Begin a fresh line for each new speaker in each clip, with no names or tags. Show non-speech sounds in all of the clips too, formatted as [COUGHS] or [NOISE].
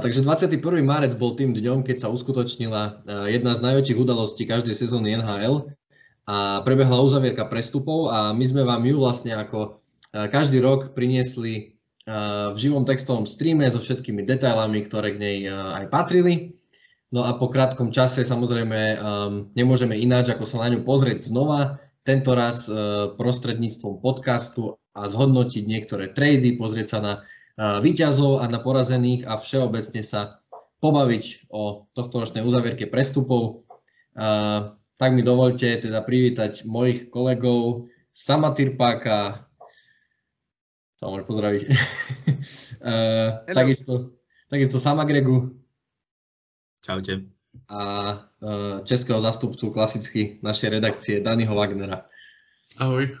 takže 21. marec bol tým dňom, keď sa uskutočnila jedna z najväčších udalostí každej sezóny NHL a prebehla uzavierka prestupov a my sme vám ju vlastne ako každý rok priniesli v živom textovom streame so všetkými detailami, ktoré k nej aj patrili. No a po krátkom čase samozrejme nemôžeme ináč, ako sa na ňu pozrieť znova, tento raz prostredníctvom podcastu a zhodnotiť niektoré trady, pozrieť sa na výťazov a na porazených a všeobecne sa pobaviť o tohto ročnej uzavierke prestupov. Tak mi dovolte teda privítať mojich kolegov Sama Tirpáka, sa môže pozdraviť, [LAUGHS] takisto, takisto Sama Gregu.
Čaute.
A českého zastupcu klasicky našej redakcie Daniho Wagnera.
Ahoj.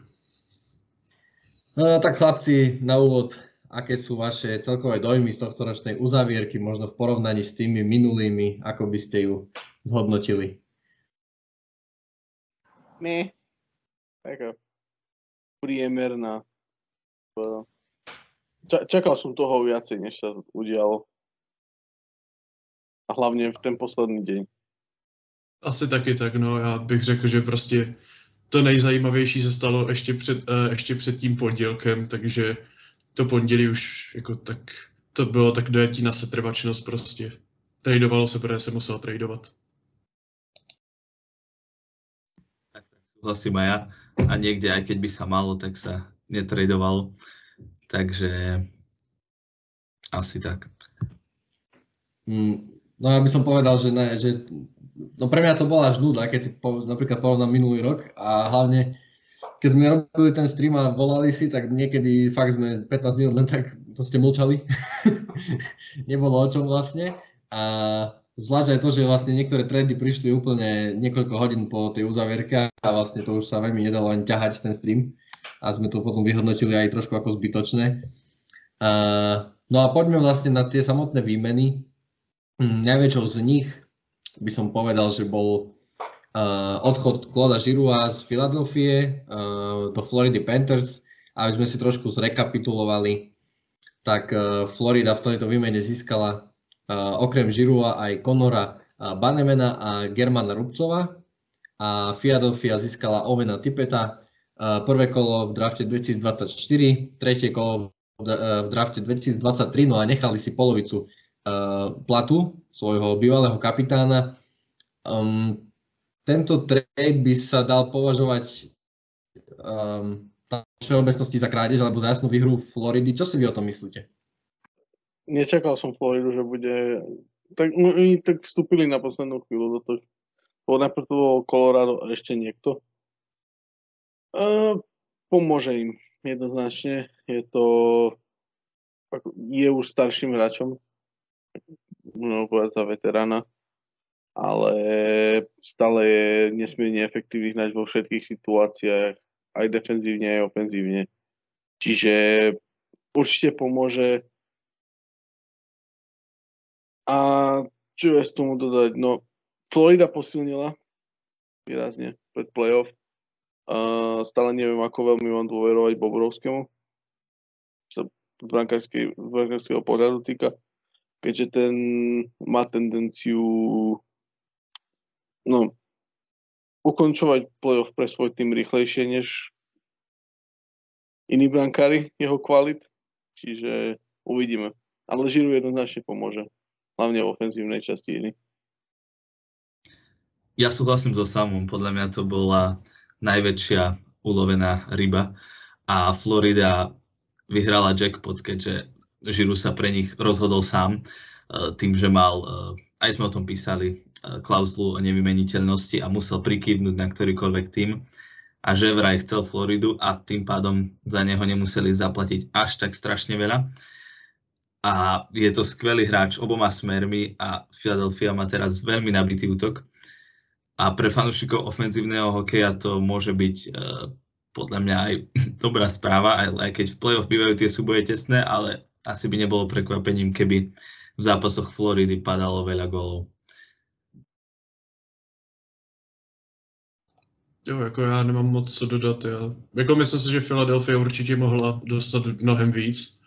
tak chlapci, na úvod aké sú vaše celkové dojmy z tohto ročnej uzavierky, možno v porovnaní s tými minulými, ako by ste ju zhodnotili?
Ne, taká priemerná. Čakal som toho viacej, než sa udialo. A hlavně v ten poslední deň.
Asi taky tak, no. Já bych řekl, že prostě to nejzajímavější se stalo ještě před, uh, ještě před tím pondělkem, takže to pondělí už jako tak, to bylo tak dojetí na setrvačnost prostě. Tradovalo se, protože se musel tradovat.
Tak, tak súhlasím aj ja. A niekde, aj keď by sa malo, tak sa netradovalo. Takže asi tak.
Mm, no ja by som povedal, že, ne, že no pre mňa to bola až nuda, keď si po, napríklad porovnám minulý rok a hlavne keď sme robili ten stream a volali si, tak niekedy fakt sme 15 minút len tak proste mlčali. [LAUGHS] Nebolo o čom vlastne. A zvlášť aj to, že vlastne niektoré trendy prišli úplne niekoľko hodín po tej uzavierke a vlastne to už sa veľmi nedalo ani ťahať ten stream. A sme to potom vyhodnotili aj trošku ako zbytočné. A, no a poďme vlastne na tie samotné výmeny. Hm, najväčšou z nich by som povedal, že bol odchod Kloda Žirua z Filadelfie uh, do Floridy Panthers. Aby sme si trošku zrekapitulovali, tak uh, Florida v tejto výmene získala okrem Žirua aj Konora Banemena a Germana Rubcova a Philadelphia získala Ovena Tipeta, prvé kolo v drafte 2024, tretie kolo v drafte 2023, no a nechali si polovicu platu svojho bývalého kapitána. Um, tento trade by sa dal považovať um, v všeobecnosti za krádež alebo za jasnú výhru Floridy. Čo si vy o tom myslíte?
Nečakal som Floridu, že bude... Tak, no, oni tak vstúpili na poslednú chvíľu do toho. Najprv to bolo Colorado a ešte niekto. Uh, pomôže im jednoznačne. Je to... Je už starším hráčom. Môžem povedať za veterána ale stále je nesmierne efektívny hráč vo všetkých situáciách, aj defenzívne, aj ofenzívne. Čiže určite pomôže. A čo je z tomu dodať? No, Florida posilnila výrazne pred playoff. Uh, stále neviem, ako veľmi mám dôverovať Bobrovskému, čo sa brankárskeho pohľadu týka, keďže ten má tendenciu no, ukončovať playoff pre svoj tým rýchlejšie než iní brankári jeho kvalit. Čiže uvidíme. Ale Žiru jednoznačne pomôže. Hlavne v ofenzívnej časti hry.
Ja súhlasím so samom. Podľa mňa to bola najväčšia ulovená ryba. A Florida vyhrala jackpot, keďže Žiru sa pre nich rozhodol sám tým, že mal, eh, aj sme o tom písali, klauzulu o nevymeniteľnosti a musel prikývnuť na ktorýkoľvek tým a že vraj chcel Floridu a tým pádom za neho nemuseli zaplatiť až tak strašne veľa. A je to skvelý hráč oboma smermi a Philadelphia má teraz veľmi nabitý útok. A pre fanúšikov ofenzívneho hokeja to môže byť e, podľa mňa aj [LAUGHS] dobrá správa, aj, aj keď v play-off bývajú tie súboje tesné, ale asi by nebolo prekvapením, keby v zápasoch Floridy padalo veľa gólov.
Jo, jako já nemám moc co dodat. Já. Jako myslím si, že Philadelphia určitě mohla dostat mnohem víc.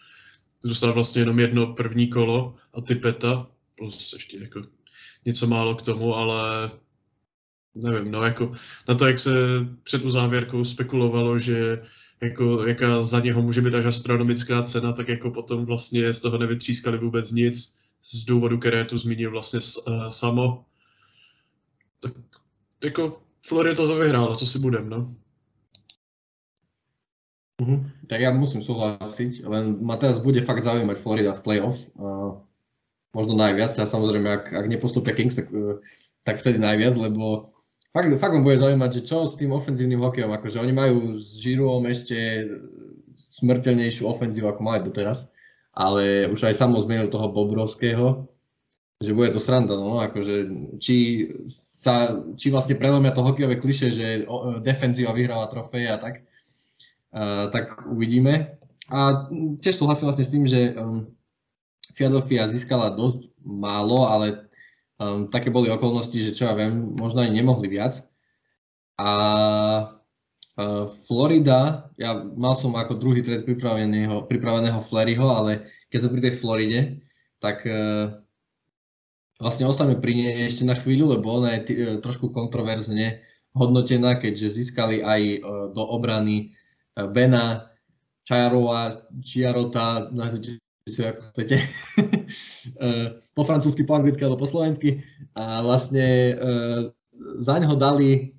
dostal vlastně jenom jedno první kolo a ty peta, plus ještě jako něco málo k tomu, ale nevím, no jako na to, jak se před uzávěrkou spekulovalo, že jako, jaká za něho může být až astronomická cena, tak jako potom vlastně z toho nevytřískali vůbec nic, z důvodu, které tu zmínil vlastně uh, samo. Tak jako Florida to vyhrála, co si budem, no.
Uh-huh. Tak ja musím súhlasiť, len ma teraz bude fakt zaujímať Florida v playoff. Uh, možno najviac, a samozrejme, ak, ak nepostupia Kings, tak, uh, tak vtedy najviac, lebo fakt, fakt ma bude zaujímať, že čo s tým ofenzívnym hokejom, akože oni majú s Žirom ešte smrteľnejšiu ofenzívu, ako mali doteraz, ale už aj samo zmenil toho Bobrovského, že bude to sranda, no, akože či sa, či vlastne prelomia to hokejové kliše, že defenzíva vyhráva trofeje a tak, tak uvidíme. A tiež súhlasím vlastne s tým, že um, Philadelphia získala dosť málo, ale um, také boli okolnosti, že čo ja viem, možno aj nemohli viac. A uh, Florida, ja mal som ako druhý trade pripraveného, pripraveného Fleryho, ale keď som pri tej Floride, tak uh, vlastne ostaneme pri nej ešte na chvíľu, lebo ona je t- trošku kontroverzne hodnotená, keďže získali aj do obrany Bena, Čarova, Čiarota, nazvite si ako chcete, [LAUGHS] eh, po francúzsky, po anglicky alebo po slovensky. A vlastne zaň ho dali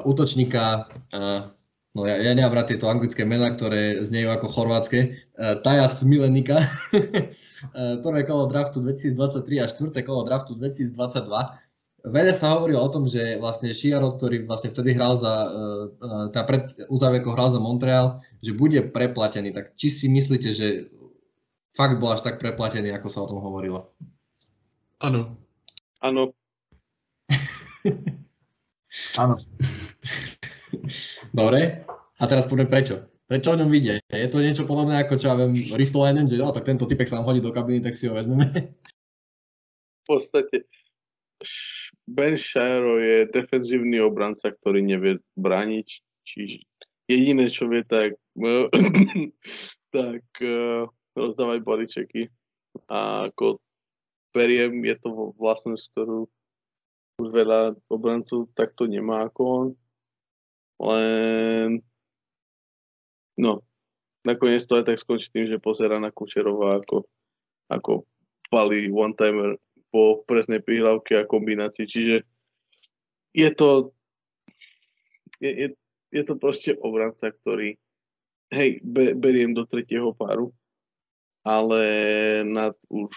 útočníka, uh, no ja, ja nemám rád tieto anglické mená, ktoré znejú ako chorvátske, uh, Tajas Milenika, [LAUGHS] prvé kolo draftu 2023 a štvrté kolo draftu 2022 Veľa sa hovorilo o tom, že vlastne Šiaro, ktorý vlastne vtedy hral za, uh, tá pred uzávierkou hral za Montreal, že bude preplatený. Tak či si myslíte, že fakt bol až tak preplatený, ako sa o tom hovorilo?
Áno.
Áno.
Áno. [LAUGHS]
Dobre. A teraz poďme prečo. Prečo o ňom vidie? Je to niečo podobné ako čo ja viem Ristolainen, že oh, tak tento typek sa nám hodí do kabiny, tak si ho vezmeme?
V podstate Ben Shiro je defenzívny obranca, ktorý nevie brániť, čiže jediné, čo vie, tak, [COUGHS] tak uh, rozdávaj baličeky. A ako periem, je to vlastnosť, ktorú veľa obrancov takto nemá ako on. Len no, nakoniec to aj tak skončí tým, že pozera na Kučerova ako, ako palí one-timer po presnej prihlavke a kombinácii. Čiže je to, je, je, je to proste obranca, ktorý hej, be, beriem do tretieho páru, ale nad už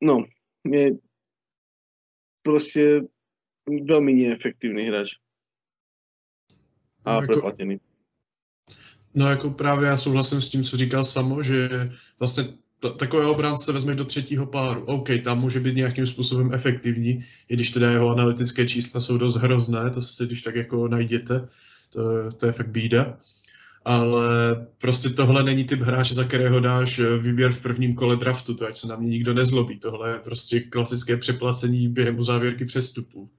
no, je proste veľmi neefektívny hráč. A no, preplatený.
No jako právě já souhlasím s tím, co říkal Samo, že vlastně takové obránce vezmeš do třetího páru. OK, tam může být nějakým způsobem efektivní, i když teda jeho analytické čísla jsou dost hrozné, to si když tak jako najděte, to, to je fakt bída. Ale prostě tohle není typ hráče, za kterého dáš výběr v prvním kole draftu, to ať se na mě nikdo nezlobí. Tohle je prostě klasické přeplacení během uzávěrky přestupů.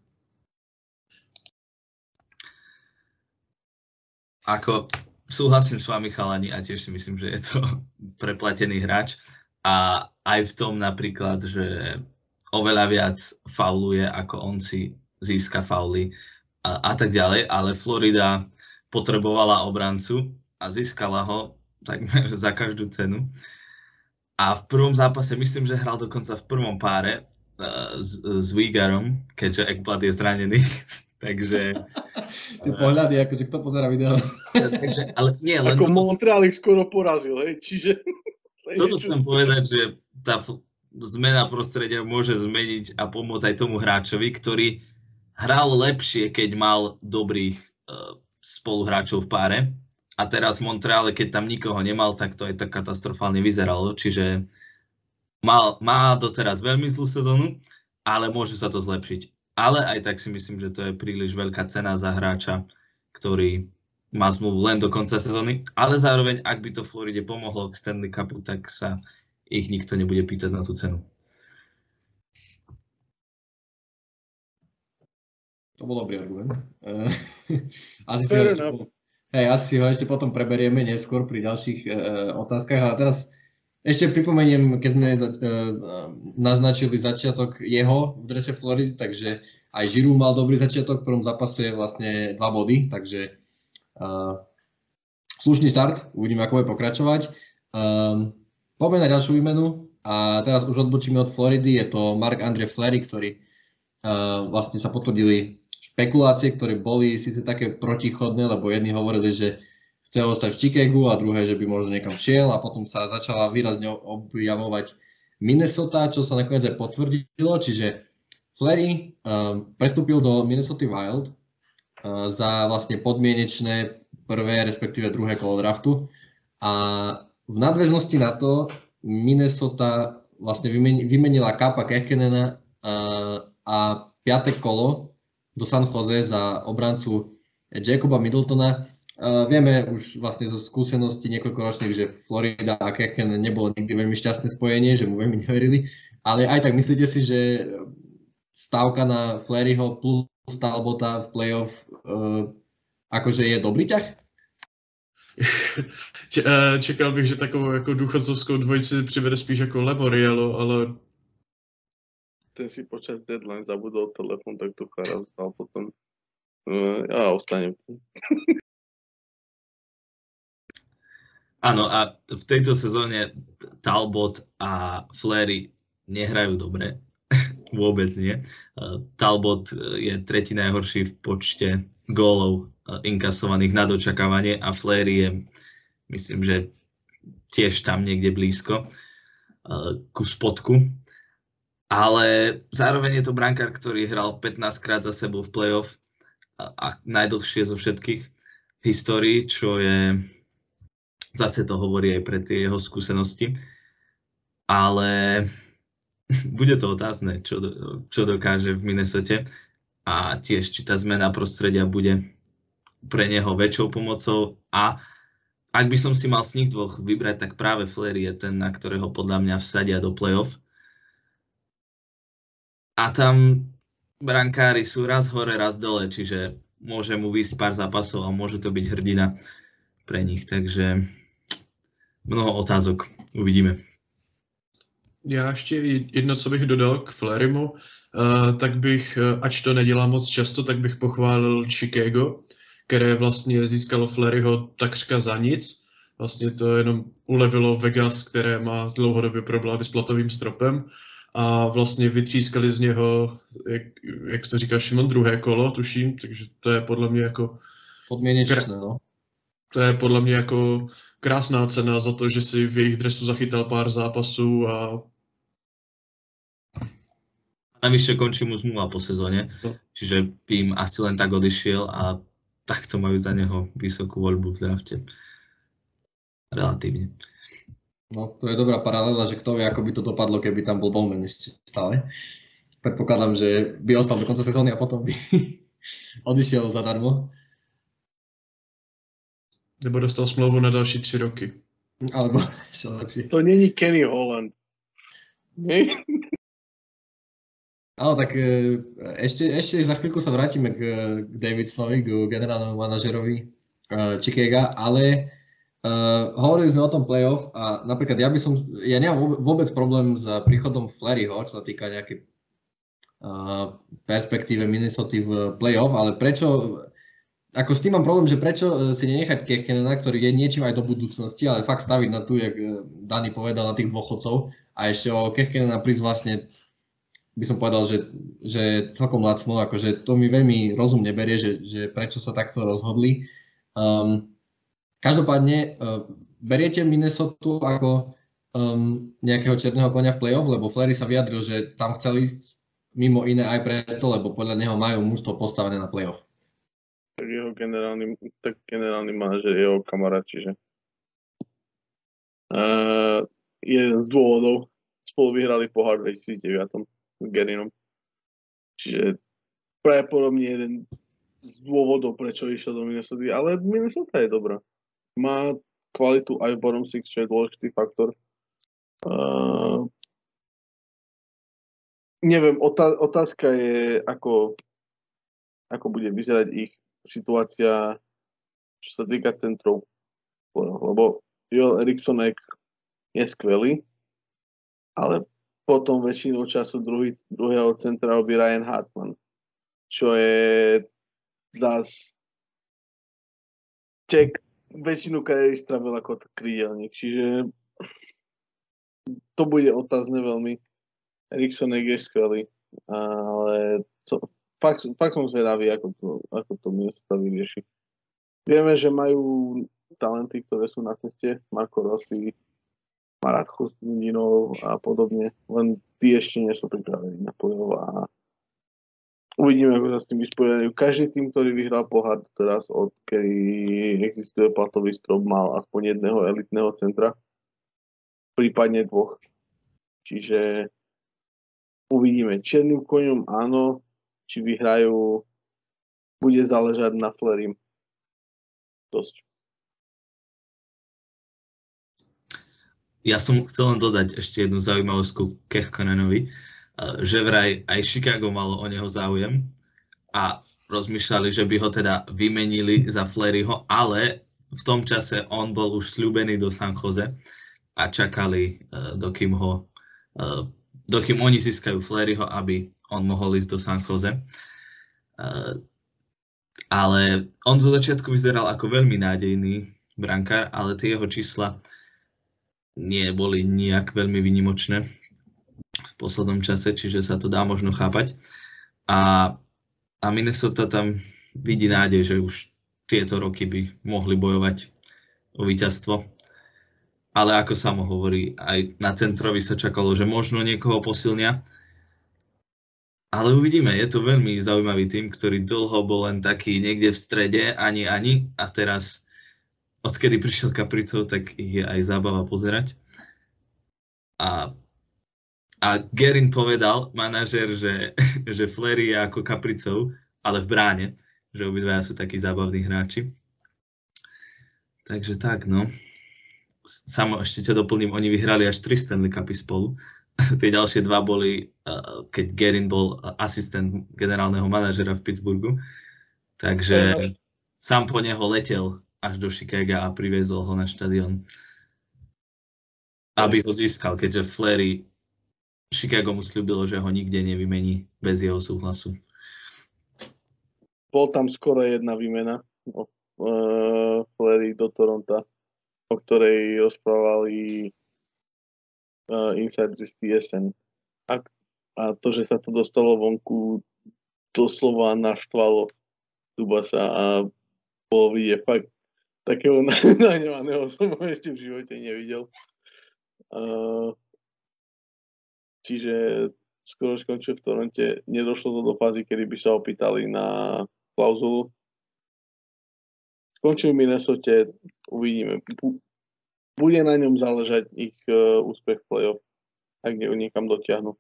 Ako súhlasím s vami chalani a tiež si myslím, že je to [LAUGHS] preplatený hráč. A aj v tom napríklad, že oveľa viac fauluje, ako on si získa fauly a, a tak ďalej, ale Florida potrebovala obrancu a získala ho takmer [LAUGHS] za každú cenu. A v prvom zápase, myslím, že hral dokonca v prvom páre uh, s, s Vigarom, keďže Ekblad je zranený, [LAUGHS] takže
Tie pohľady, akože kto pozera video.
Takže, ale nie, len
Ako toto... Montreal ich skoro porazil, hej, čiže...
Toto chcem povedať, že tá zmena prostredia môže zmeniť a pomôcť aj tomu hráčovi, ktorý hral lepšie, keď mal dobrých uh, spoluhráčov v páre. A teraz v Montreale, keď tam nikoho nemal, tak to aj tak katastrofálne vyzeralo. Čiže mal, má doteraz veľmi zlú sezónu, ale môže sa to zlepšiť ale aj tak si myslím, že to je príliš veľká cena za hráča, ktorý má zmluvu len do konca sezóny, ale zároveň, ak by to Floride pomohlo k Stanley Cupu, tak sa ich nikto nebude pýtať na tú cenu.
To bol dobrý argument. [LAUGHS] Asi si, ho ešte, Hej, asi ho ešte potom preberieme neskôr pri ďalších e, otázkach, ale teraz ešte pripomeniem, keď sme za, e, naznačili začiatok jeho v drese Floridy, takže aj Žiru mal dobrý začiatok, v prvom zápase vlastne dva body, takže e, slušný start, uvidíme, ako bude pokračovať. E, poďme na ďalšiu výmenu a teraz už odbočíme od Floridy, je to Mark Andre Flery, ktorý e, vlastne sa potvrdili špekulácie, ktoré boli síce také protichodné, lebo jedni hovorili, že chce ostať v Chicagu a druhé, že by možno niekam šiel a potom sa začala výrazne objavovať Minnesota, čo sa nakoniec aj potvrdilo, čiže Flery um, prestúpil do Minnesota Wild uh, za vlastne podmienečné prvé, respektíve druhé kolo draftu a v nadväznosti na to Minnesota vlastne vymenila Kapa Kehkenena uh, a piaté kolo do San Jose za obrancu Jacoba Middletona. Uh, vieme už vlastne zo skúseností niekoľkoročných, že Florida a Keken nebolo nikdy veľmi šťastné spojenie, že mu veľmi neverili, ale aj tak myslíte si, že stávka na Fleryho plus Talbota v playoff uh, akože je dobrý ťah? [LAUGHS]
Eh, čekal bych, že takovou jako důchodcovskou dvojici přivede spíš jako Lemorielo, ale
ten si počas deadline zabudol telefon, tak to Charas dal potom. Uh, ja ostanem. [LAUGHS]
Áno, a v tejto sezóne Talbot a Flery nehrajú dobre. [LAUGHS] Vôbec nie. Talbot je tretí najhorší v počte gólov inkasovaných na dočakávanie a Flery je, myslím, že tiež tam niekde blízko ku spodku ale zároveň je to brankár, ktorý hral 15 krát za sebou v playoff a, najdlhšie zo všetkých v histórii, čo je zase to hovorí aj pre tie jeho skúsenosti. Ale [LAUGHS] bude to otázne, čo, čo dokáže v Minnesota. A tiež či tá zmena prostredia bude pre neho väčšou pomocou. A ak by som si mal z nich dvoch vybrať, tak práve Flery je ten, na ktorého podľa mňa vsadia do playoff. A tam brankári sú raz hore, raz dole, čiže môže mu výsť pár zápasov a môže to byť hrdina pre nich, takže mnoho otázok, uvidíme.
Já ještě jedno, co bych dodal k Flarymu, uh, tak bych, uh, ač to nedělá moc často, tak bych pochválil Chicago, které vlastně získalo Flaryho takřka za nic. Vlastně to jenom ulevilo Vegas, které má dlouhodobě problémy s platovým stropem a vlastně vytřískali z něho, jak, jak to říká Šimon, druhé kolo, tuším, takže to je podle mě jako...
Podměnečné, no.
To je podle mě jako krásná cena za to, že si v jejich dresu zachytal pár zápasů a
Navyše končí mu zmluva po sezóne, no. čiže by im asi len tak odišiel a takto majú za neho vysokú voľbu v drafte. Relatívne.
No, to je dobrá paralela, že kto vie, ako by to dopadlo, keby tam bol Bowman ešte stále. Predpokladám, že by ostal do konca sezóny a potom by [LAUGHS] odišiel zadarmo.
Nebo dostal smlouvu na další tři roky.
Alebo. [LAUGHS]
To není Kenny Holland. Nie?
Áno, tak e, ešte, ešte za chvíľku sa vrátime k, k Davidsonovi, k generálnemu manažerovi e, Chicago, ale Uh, hovorili sme o tom playoff a napríklad ja by som, ja nemám vôbec problém s príchodom Flaryho, čo sa týka nejakej uh, perspektíve Minnesota v playoff, ale prečo, ako s tým mám problém, že prečo e, si nenechať Kechenena, ktorý je niečím aj do budúcnosti, ale fakt staviť na tu, jak Dani povedal, na tých dôchodcov a ešte o Kechenena prísť vlastne by som povedal, že, že celkom lacno, akože to mi veľmi rozumne berie, že, že prečo sa takto rozhodli. Um, Každopádne, uh, beriete Minnesota ako um, nejakého černého konia v play-off, lebo Flery sa vyjadril, že tam chcel ísť mimo iné aj preto, lebo podľa neho majú mužstvo postavené na play-off.
Tak jeho generálny, tak generálny manažer je jeho kamarát, čiže uh, jeden z dôvodov spolu vyhrali pohár v 2009 s Gerinom. Čiže pravdepodobne jeden z dôvodov, prečo išiel do Minnesota, ale Minnesota je dobrá má kvalitu aj v bottom six, čo je dôležitý faktor. Uh, neviem, otá- otázka je, ako, ako bude vyzerať ich situácia čo sa týka centrov. Lebo Joel Eriksson je skvelý, ale potom väčšinou času druhý, druhého centra robí Ryan Hartman, čo je zás tek väčšinu kariéry stravil ako krídelník, čiže to bude otázne veľmi. Eriksonek je skvelý, ale to, fakt, fakt som zvedavý, ako to, ako to sa vyrieši. Vieme, že majú talenty, ktoré sú na ceste. Marko Rossi, Marat Chustinov a podobne. Len tí ešte nie sú pripravení na play a uvidíme, ako sa s tým vysporiadajú. Každý tým, ktorý vyhral pohár teraz, odkedy existuje platový strop, mal aspoň jedného elitného centra, prípadne dvoch. Čiže uvidíme. Černým koňom áno, či vyhrajú, bude záležať na Flerim. Dosť.
Ja som chcel len dodať ešte jednu zaujímavosť ku Kehkonenovi, že vraj aj Chicago malo o neho záujem a rozmýšľali, že by ho teda vymenili za Fleryho, ale v tom čase on bol už slúbený do San Jose a čakali, e, dokým, ho, e, dokým oni získajú Fleryho, aby on mohol ísť do San Jose. E, ale on zo začiatku vyzeral ako veľmi nádejný brankár, ale tie jeho čísla nie boli nejak veľmi vynimočné v poslednom čase, čiže sa to dá možno chápať. A, a Minnesota tam vidí nádej, že už tieto roky by mohli bojovať o víťazstvo. Ale ako samo hovorí, aj na centrovi sa čakalo, že možno niekoho posilnia. Ale uvidíme, je to veľmi zaujímavý tým, ktorý dlho bol len taký niekde v strede, ani ani, a teraz odkedy prišiel Kapricov, tak ich je aj zábava pozerať. A, a Gerin povedal, manažer, že, [LAUGHS] že Flery je ako Kapricov, ale v bráne, že obidvaja sú takí zábavní hráči. Takže tak, no. Samo ešte ťa doplním, oni vyhrali až 3 Stanley Cupy spolu. [LAUGHS] Tie ďalšie dva boli, keď Gerin bol asistent generálneho manažera v Pittsburghu. Takže sám po neho letel až do Chicaga a priviezol ho na štadión, aby ho získal, keďže Flery Chicago mu slúbilo, že ho nikde nevymení bez jeho súhlasu.
Bol tam skoro jedna výmena o uh, Flery do Toronto, o ktorej rozprávali uh, insiders TSN. A, a to, že sa to dostalo vonku, doslova naštvalo Dubasa a bolo vidieť fakt takého [LAUGHS] nahnevaného som ho ešte v živote nevidel. Uh, čiže skoro skončil v Toronte. Nedošlo to do fázy, kedy by sa opýtali na klauzulu. Skončil v Minnesota, uvidíme. Bude na ňom záležať ich uh, úspech v play-off, ak ho niekam dotiahnu.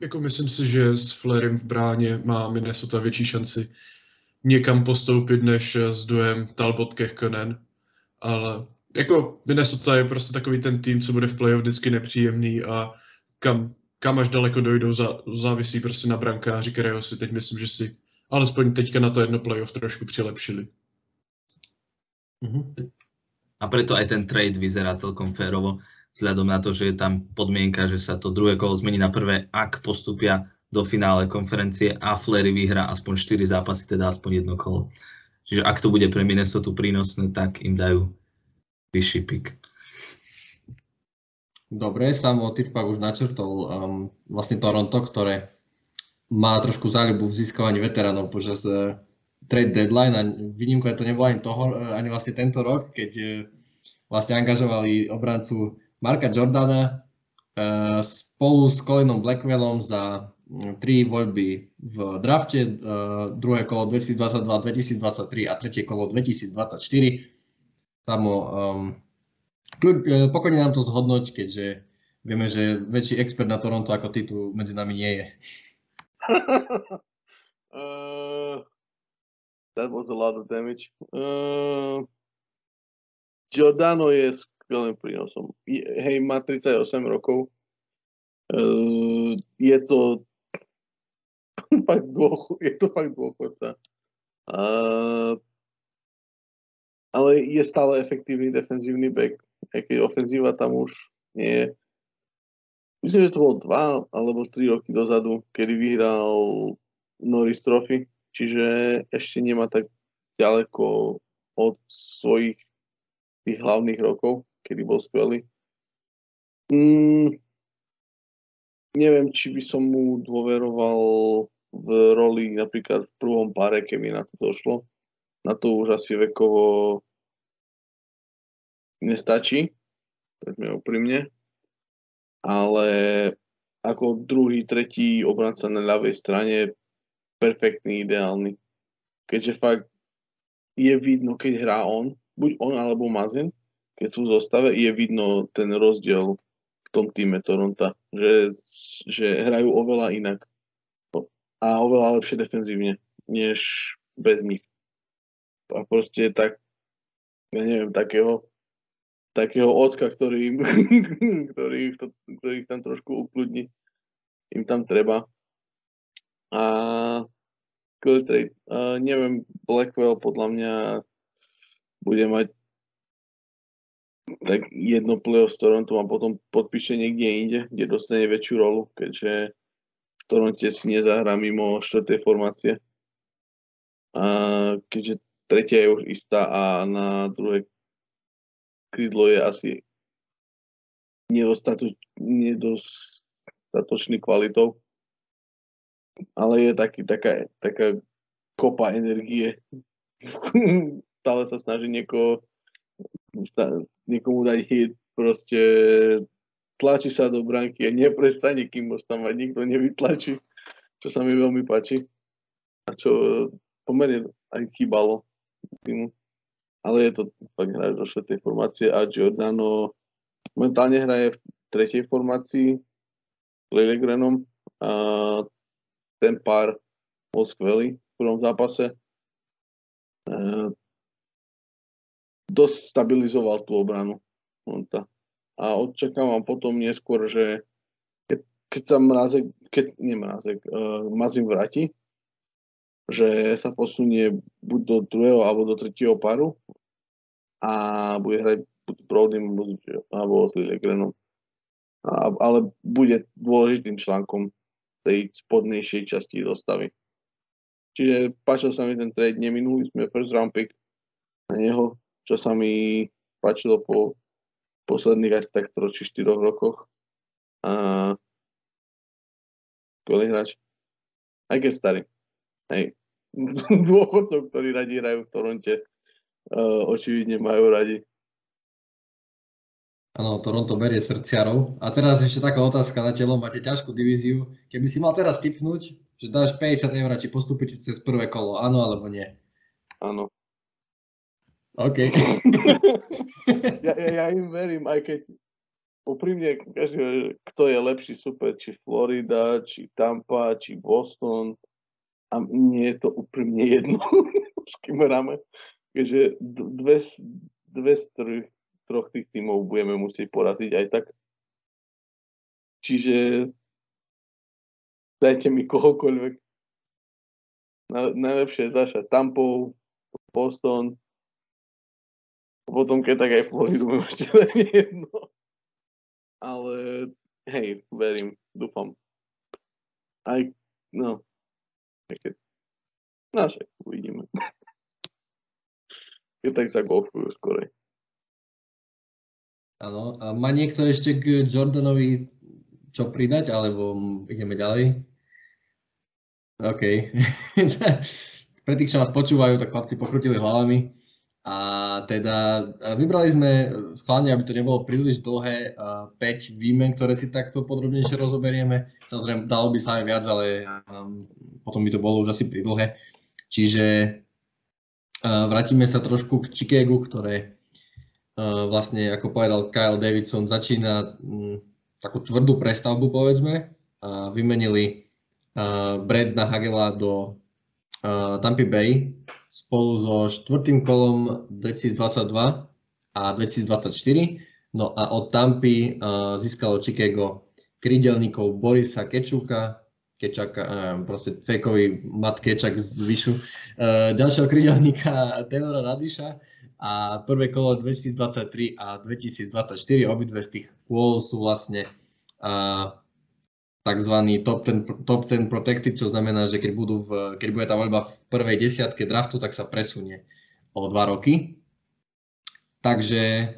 Jako myslím si, že s Flairem v bráně má Minnesota větší šanci někam postoupit než s duem Talbot Kehkonen. Ale jako Minnesota je prostě takový ten tým, co bude v playoff vždycky nepříjemný a kam, kam až daleko dojdou, za, závisí prostě na brankáři, kterého si teď myslím, že si alespoň teďka na to jedno playoff trošku přilepšili.
Mm-hmm. A preto aj ten trade vyzerá celkom férovo, vzhľadom na to, že je tam podmienka, že sa to druhé kolo zmení na prvé, ak postupia do finále konferencie a Flery vyhrá aspoň 4 zápasy, teda aspoň jedno kolo. Čiže ak to bude pre Minnesota prínosné, tak im dajú vyšší pik.
Dobre, Samo Typak už načrtol um, vlastne Toronto, ktoré má trošku záľubu v získavaní veteránov počas uh, trade deadline a výnimkou to nebolo ani, toho, uh, ani vlastne tento rok, keď uh, vlastne angažovali obrancu Marka Jordana uh, spolu s Colinom Blackwellom za tri voľby v drafte, uh, druhé kolo 2022, 2023 a tretie kolo 2024. Samo um, pokojne nám to zhodnoť, keďže vieme, že väčší expert na Toronto ako ty tu medzi nami nie je. [LAUGHS]
that was a lot of damage. Uh, Giordano je skvelým prínosom. Hej, má 38 rokov. Uh, je to [LAUGHS] fakt dôchod, je to fakt dôchodca. Uh, ale je stále efektívny defenzívny back, aj keď ofenzíva tam už nie je. Myslím, že to bolo dva alebo tri roky dozadu, kedy vyhral Norris Trophy, čiže ešte nemá tak ďaleko od svojich tých hlavných rokov, kedy bol skvelý. Mm, neviem, či by som mu dôveroval v roli napríklad v prvom páre, keby na to došlo. Na to už asi vekovo nestačí, poďme úprimne. Ale ako druhý, tretí obranca na ľavej strane perfektný, ideálny. Keďže fakt je vidno, keď hrá on, buď on alebo Mazen, keď sú v zostave, je vidno ten rozdiel v tom týme Toronto, že, že hrajú oveľa inak a oveľa lepšie defenzívne, než bez nich. A proste tak, ja neviem, takého, takého ocka, ktorý, [LAUGHS] ktorý, ktorý ich tam trošku ukludní, im tam treba. A trade. Uh, neviem, Blackwell podľa mňa bude mať tak jedno playoff s Toronto a potom podpíše niekde inde, kde dostane väčšiu rolu, keďže v Toronte si nezahrá mimo štvrtej formácie. A keďže tretia je už istá a na druhé krídlo je asi nedostatočný kvalitou, ale je taký, taká, taká kopa energie. [LAUGHS] Stále sa snaží niekoho, niekomu dať hit, proste tlačí sa do bránky a neprestane, kým ho tam aj nikto nevytlačí, čo sa mi veľmi páči a čo pomerne aj chýbalo týmu. Ale je to fakt hraje do štvrtej formácie a Giordano momentálne hraje v tretej formácii Lillegrenom a ten pár bol skvelý v prvom zápase. E, dosť stabilizoval tú obranu. A očakávam potom neskôr, že keď, keď sa mrázek, keď, nie mrázek, uh, Mazim vráti, že sa posunie buď do druhého alebo do tretieho paru a bude hrať buď Brodym alebo s Lillegrenom. ale bude dôležitým článkom tej spodnejšej časti zostavy. Čiže páčil sa mi ten trade, neminuli sme first round pick na neho, čo sa mi páčilo po posledných asi tak 3 či 4 rokoch. A skvelý hráč. Aj keď starý. Hej. [LAUGHS] Dôchodcov, ktorí radi hrajú v Toronte, uh, očividne majú radi
Áno, Toronto berie srdciarov. A teraz ešte taká otázka na telo, máte ťažkú divíziu. Keby si mal teraz typnúť, že dáš 50 eur, či postúpiť cez prvé kolo, áno alebo nie?
Áno.
OK. [LAUGHS]
ja, ja, ja im verím, aj keď úprimne, každý, kto je lepší super, či Florida, či Tampa, či Boston, a nie je to úprimne jedno, [LAUGHS] s kým hráme. Keďže dve, dve z troch tých tímov budeme musieť poraziť aj tak. Čiže dajte mi kohokoľvek. Na, najlepšie je zašať Tampou, Boston, potom keď tak aj Floridu môžete dať jedno. Ale hej, verím, dúfam. Aj, no, keď, no uvidíme. Keď tak zagolfujú skorej.
Áno. A má niekto ešte k Jordanovi čo pridať, alebo ideme ďalej? OK. [LAUGHS] Pre tých, čo nás počúvajú, tak chlapci pokrutili hlavami. A teda vybrali sme schválne, aby to nebolo príliš dlhé, 5 výmen, ktoré si takto podrobnejšie rozoberieme. Samozrejme, dalo by sa aj viac, ale um, potom by to bolo už asi pridlhé. Čiže vrátime sa trošku k Chicagu, ktoré vlastne, ako povedal Kyle Davidson, začína mm, takú tvrdú prestavbu, povedzme. A vymenili uh, Bradna Hagela do uh, Tampa Bay spolu so štvrtým kolom 2022 a 2024. No a od Tampy získalo Chicago krydelníkov Borisa Kečuka, Kečak, proste fejkový Matt Kečak z Vyšu. Ďalšieho krydelníka Taylora Radiša a prvé kolo 2023 a 2024, obidve z tých kôl sú vlastne uh, tzv. top 10, top 10 protected, čo znamená, že keď, budú v, keď bude tá voľba v prvej desiatke draftu, tak sa presunie o dva roky. Takže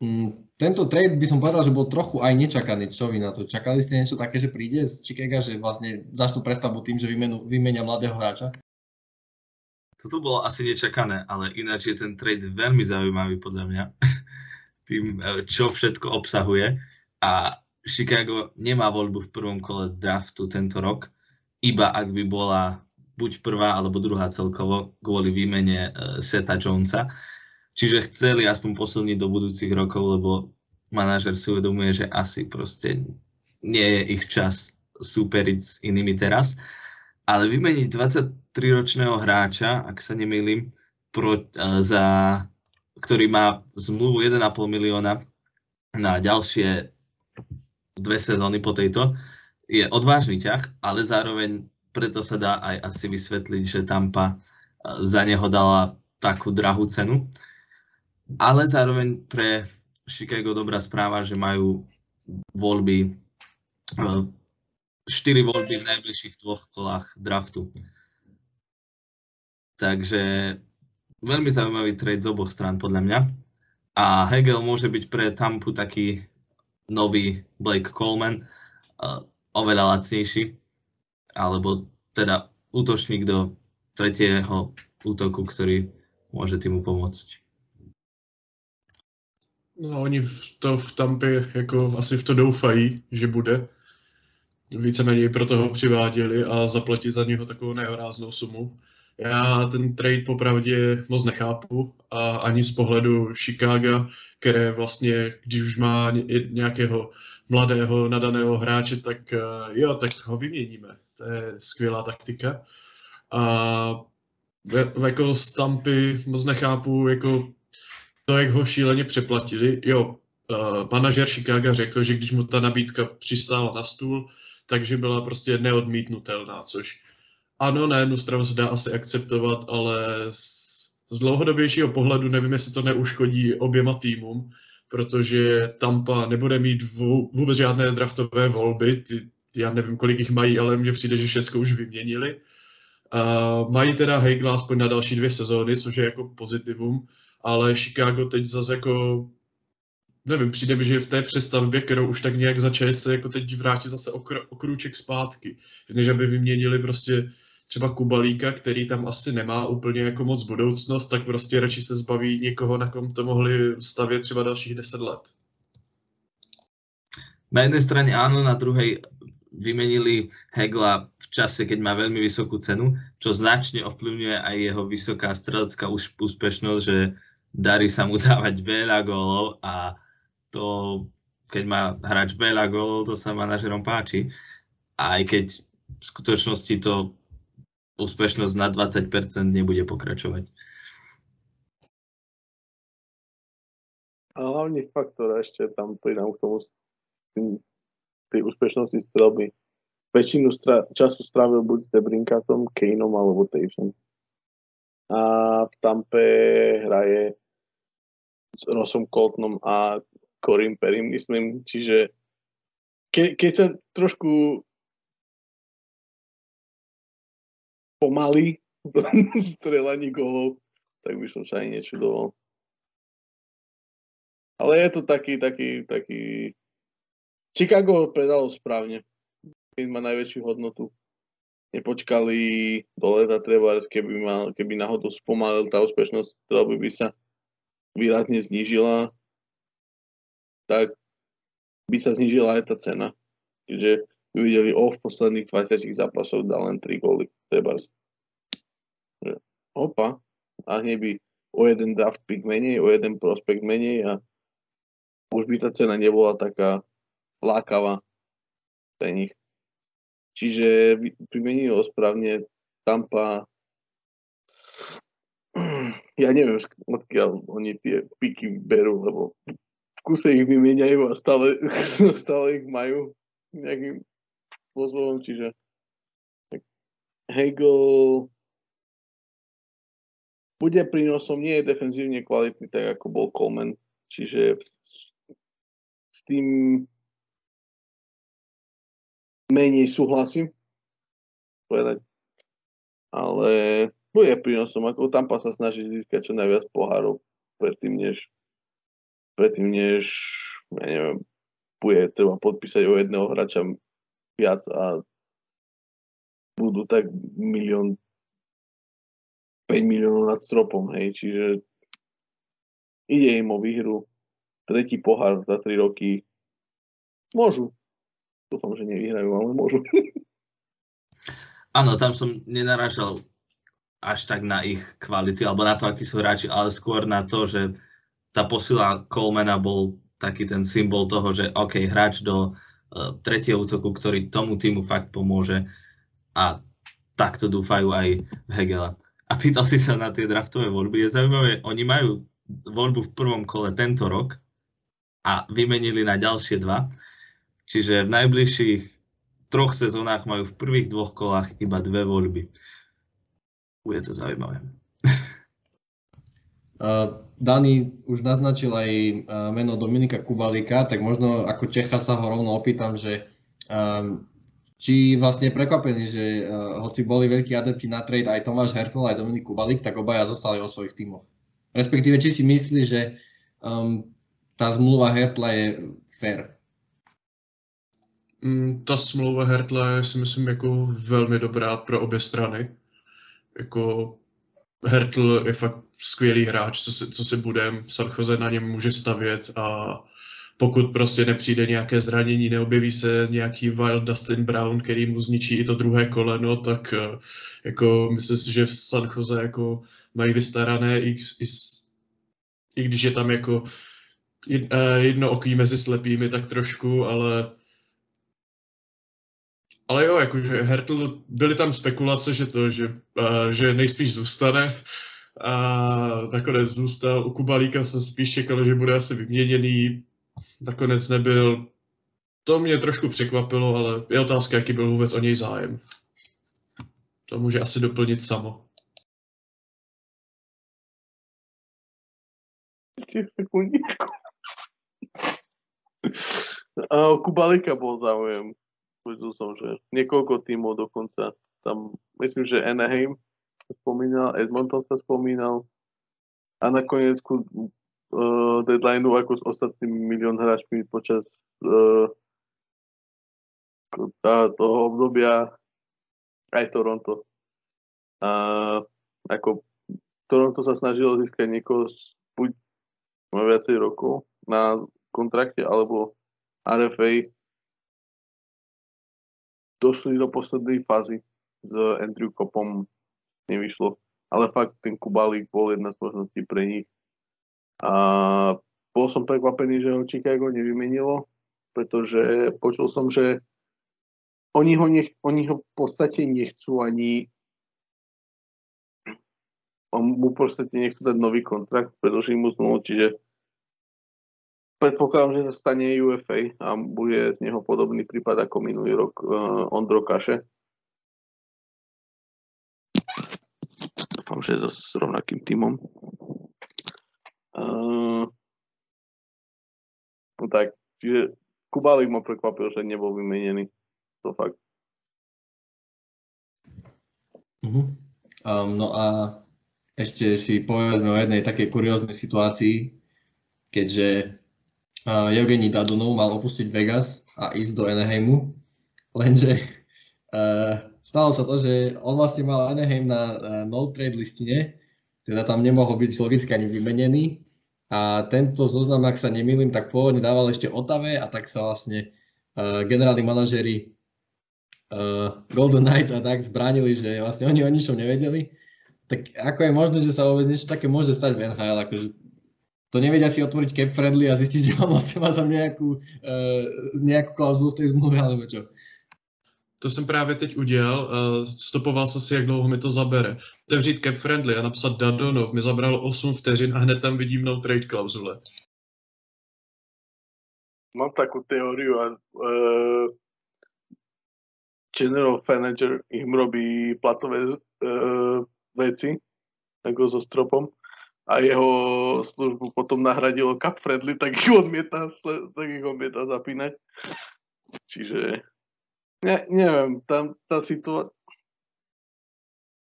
mm, tento trade by som povedal, že bol trochu aj nečakaný. Čo vy na to? Čakali ste niečo také, že príde z Chicago, že vlastne začnú prestavbu tým, že vymenu, vymenia mladého hráča?
Toto bolo asi nečakané, ale ináč je ten trade veľmi zaujímavý podľa mňa. [LAUGHS] Tým, e, čo všetko obsahuje. A Chicago nemá voľbu v prvom kole draftu tento rok, iba ak by bola buď prvá alebo druhá celkovo kvôli výmene uh, Seta Jonesa. Čiže chceli aspoň posilniť do budúcich rokov, lebo manažer si uvedomuje, že asi proste nie je ich čas superiť s inými teraz. Ale vymeniť 23-ročného hráča, ak sa nemýlim, pro, uh, za, ktorý má zmluvu 1,5 milióna na ďalšie dve sezóny po tejto, je odvážny ťah, ale zároveň preto sa dá aj asi vysvetliť, že Tampa uh, za neho dala takú drahú cenu. Ale zároveň pre Chicago dobrá správa, že majú voľby, 4 e, voľby v najbližších dvoch kolách draftu. Takže veľmi zaujímavý trade z oboch strán podľa mňa. A Hegel môže byť pre Tampu taký nový Blake Coleman, oveľa lacnejší, alebo teda útočník do tretieho útoku, ktorý môže týmu pomôcť.
No, oni v to v Tampě jako asi v to doufají, že bude. Víceméně pro toho přiváděli a zaplatí za něho takovou nehoráznou sumu. Já ten trade popravdě moc nechápu a ani z pohledu Chicago, které vlastně, když už má nějakého mladého, nadaného hráče, tak eh, jo, tak ho vyměníme. To je skvělá taktika. A jako z Tampy moc nechápu, jako to, jak ho šíleně přeplatili. Jo, uh, manažer Chicago řekl, že když mu ta nabídka přistála na stůl, takže byla prostě neodmítnutelná, což ano, na jednu stranu se dá asi akceptovat, ale z, dlouhodobějšího pohledu nevím, jestli to neuškodí oběma týmům, protože Tampa nebude mít vůbec žádné draftové volby, ty, já nevím, kolik jich mají, ale mně přijde, že všechno už vyměnili. Uh, mají teda Hegla aspoň na další dvě sezóny, což je jako pozitivum, ale Chicago teď zase jako nevím, přijde mi, že v té přestavbě, kterou už tak nějak začali se jako teď vrátit zase o, o krůček zpátky. Než aby vyměnili prostě třeba Kubalíka, který tam asi nemá úplně jako moc budoucnost, tak prostě radši se zbaví někoho, na kom to mohli stavět třeba dalších 10 let.
Na jednej strane áno, na druhej vymenili Hegla v čase, keď má veľmi vysokú cenu, čo značne ovplyvňuje aj jeho vysoká strelecká úspešnosť, že darí sa mu [LAUGHS] dávať veľa gólov a to, keď má hráč veľa gólov, to sa manažerom páči. Aj keď v skutočnosti to úspešnosť na 20% nebude pokračovať.
A hlavný faktor ešte tam pridám k tomu tej úspešnosti strelby. Väčšinu stra- času strávil buď s Debrinkatom, Kaneom alebo Taysom. A v Tampe hraje s Rosom Coltonom a Corim Perim, myslím. Čiže ke, keď sa trošku pomalí [LAUGHS] v strelaní golov, tak by som sa ani nečudoval. Ale je to taký, taký, taký Chicago predalo správne. Keď má najväčšiu hodnotu. Nepočkali do leta treba, keby, mal, keby náhodou spomalil tá úspešnosť, strelby by sa výrazne znížila, tak by sa znížila aj tá cena. Čiže videli, o, v posledných 20 zápasoch dal len 3 góly. Treba. Opa, a hneď by o jeden draft pick menej, o jeden prospekt menej a už by tá cena nebola taká lákava pre nich. Čiže vymenilo správne Tampa ja neviem, odkiaľ oni tie piky berú, lebo kuse ich vymieňajú a stále, [LAUGHS] stále ich majú nejakým spôsobom, čiže Hegel bude prínosom, nie je defenzívne kvalitný, tak ako bol Coleman. Čiže s tým menej súhlasím povedať. Ale bude prínosom, ako Tampa sa snaží získať čo najviac pohárov predtým, než predtým, než ja neviem, bude treba podpísať o jedného hráča viac a budú tak milión 5 miliónov nad stropom, hej, čiže ide im o výhru, tretí pohár za 3 roky, môžu. Dúfam, že nevyhrajú, ale môžu. [LAUGHS]
Áno, tam som nenarážal až tak na ich kvality, alebo na to, akí sú hráči, ale skôr na to, že tá posila Colemana bol taký ten symbol toho, že OK, hráč do uh, tretieho útoku, ktorý tomu týmu fakt pomôže a takto dúfajú aj Hegela. A pýtal si sa na tie draftové voľby. Je zaujímavé, oni majú voľbu v prvom kole tento rok a vymenili na ďalšie dva. Čiže v najbližších troch sezónach majú v prvých dvoch kolách iba dve voľby. Bude to zaujímavé.
Dani už naznačil aj meno Dominika Kubalika, tak možno ako Čecha sa ho rovno opýtam, že či vlastne prekvapený, že hoci boli veľkí adepti na trade aj Tomáš Hertel, aj Dominik Kubalik, tak obaja zostali vo svojich tímoch. Respektíve, či si myslí, že um, tá zmluva Hertla je fair?
Mm, ta smlouva Hertla je si myslím jako velmi dobrá pro obě strany. Jako Hertl je fakt skvělý hráč, co si, co si budem, Sarkozy na něm může stavět a pokud prostě nepřijde nějaké zranění, neobjeví se nějaký wild Dustin Brown, který mu zničí i to druhé koleno, tak eh, jako myslím si, že v San Jose jako mají vystarané, i, i, i když je tam jako eh, jedno oký mezi slepými tak trošku, ale ale jo, jakože Hertl, byly tam spekulace, že to, že, uh, že nejspíš zůstane. A nakonec zůstal. U Kubalíka se spíš čekalo, že bude asi vyměněný. Nakonec nebyl. To mě trošku překvapilo, ale je otázka, jaký byl vůbec o něj zájem. To může asi doplnit samo.
Kubalika bol záujem počul som, že niekoľko tímov dokonca. Tam, myslím, že Anaheim spomínal, Edmonton sa spomínal a nakoniec ku uh, deadlineu ako s ostatnými milión hráčmi počas uh, toho obdobia aj Toronto. A ako Toronto sa snažilo získať niekoho buď viacej rokov na kontrakte, alebo RFA došli do poslednej fázy s Andrew Kopom, nevyšlo. Ale fakt ten Kubalík bol jedna z možností pre nich. A bol som prekvapený, že ho Chicago nevymenilo, pretože počul som, že oni ho, nech, oni ho v podstate nechcú ani on mu v podstate nechcú dať nový kontrakt, predlží mu znovu, čiže predpokladám, že sa stane UFA a bude z neho podobný prípad ako minulý rok uh, Ondro Kaše. Dúfam, že s rovnakým týmom. Uh, no tak, čiže Kubalik ma prekvapil, že nebol vymenený. To fakt.
Uh-huh. Um, no a ešte si povedzme o jednej takej kurióznej situácii, keďže uh, Evgení Dadunov mal opustiť Vegas a ísť do Anaheimu, lenže uh, stalo sa to, že on vlastne mal Anaheim na no trade listine, teda tam nemohol byť logicky ani vymenený a tento zoznam, ak sa nemýlim, tak pôvodne dával ešte Otave a tak sa vlastne uh, generálni manažeri uh, Golden Knights a tak zbránili, že vlastne oni o ničom nevedeli. Tak ako je možné, že sa vôbec niečo také môže stať v NHL, akože to nevedia si otvoriť cap friendly a zistiť, že on vlastne má tam nejakú, uh, nejakú klauzulu v tej zmluve, alebo čo.
To jsem právě teď udělal, uh, stopoval jsem si, jak dlouho mi to zabere. Otevřít cap friendly a napsat Dadonov mi zabralo 8 vteřin a hned tam vidím no trade klauzule.
Mám takú teóriu a uh, general manager im robí platové uh, veci, ako so stropom a jeho službu potom nahradilo Cup Friendly, tak ich odmieta, tak ich odmieta zapínať. Čiže ne, neviem, tam tá situácia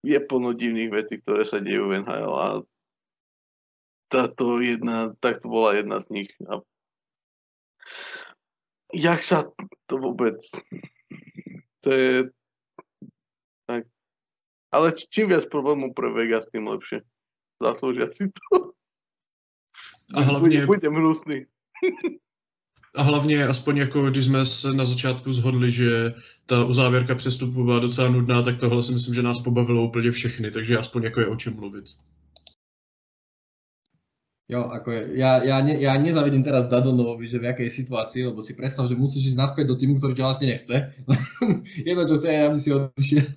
je plno divných vecí, ktoré sa dejú v NHL a táto jedna, tak to bola jedna z nich. A jak sa to vôbec to je tak. Ale čím viac problémov pre Vegas, tým lepšie zaslúžia si to.
A hlavně...
Budem hnusný. [LAUGHS]
A hlavně, aspoň jako když jsme se na začátku zhodli, že ta uzávěrka přestupu byla docela nudná, tak tohle si myslím, že nás pobavilo úplně všechny, takže aspoň jako je o čem mluvit.
Jo, ako je, ja, ja, ne, ja nezavidím teraz Dadonovi, že v jakej situácii, lebo si predstav, že musíš ísť naspäť do týmu, ktorý ťa vlastne nechce. [LAUGHS] Jedno, čo chce, aby si odišiel.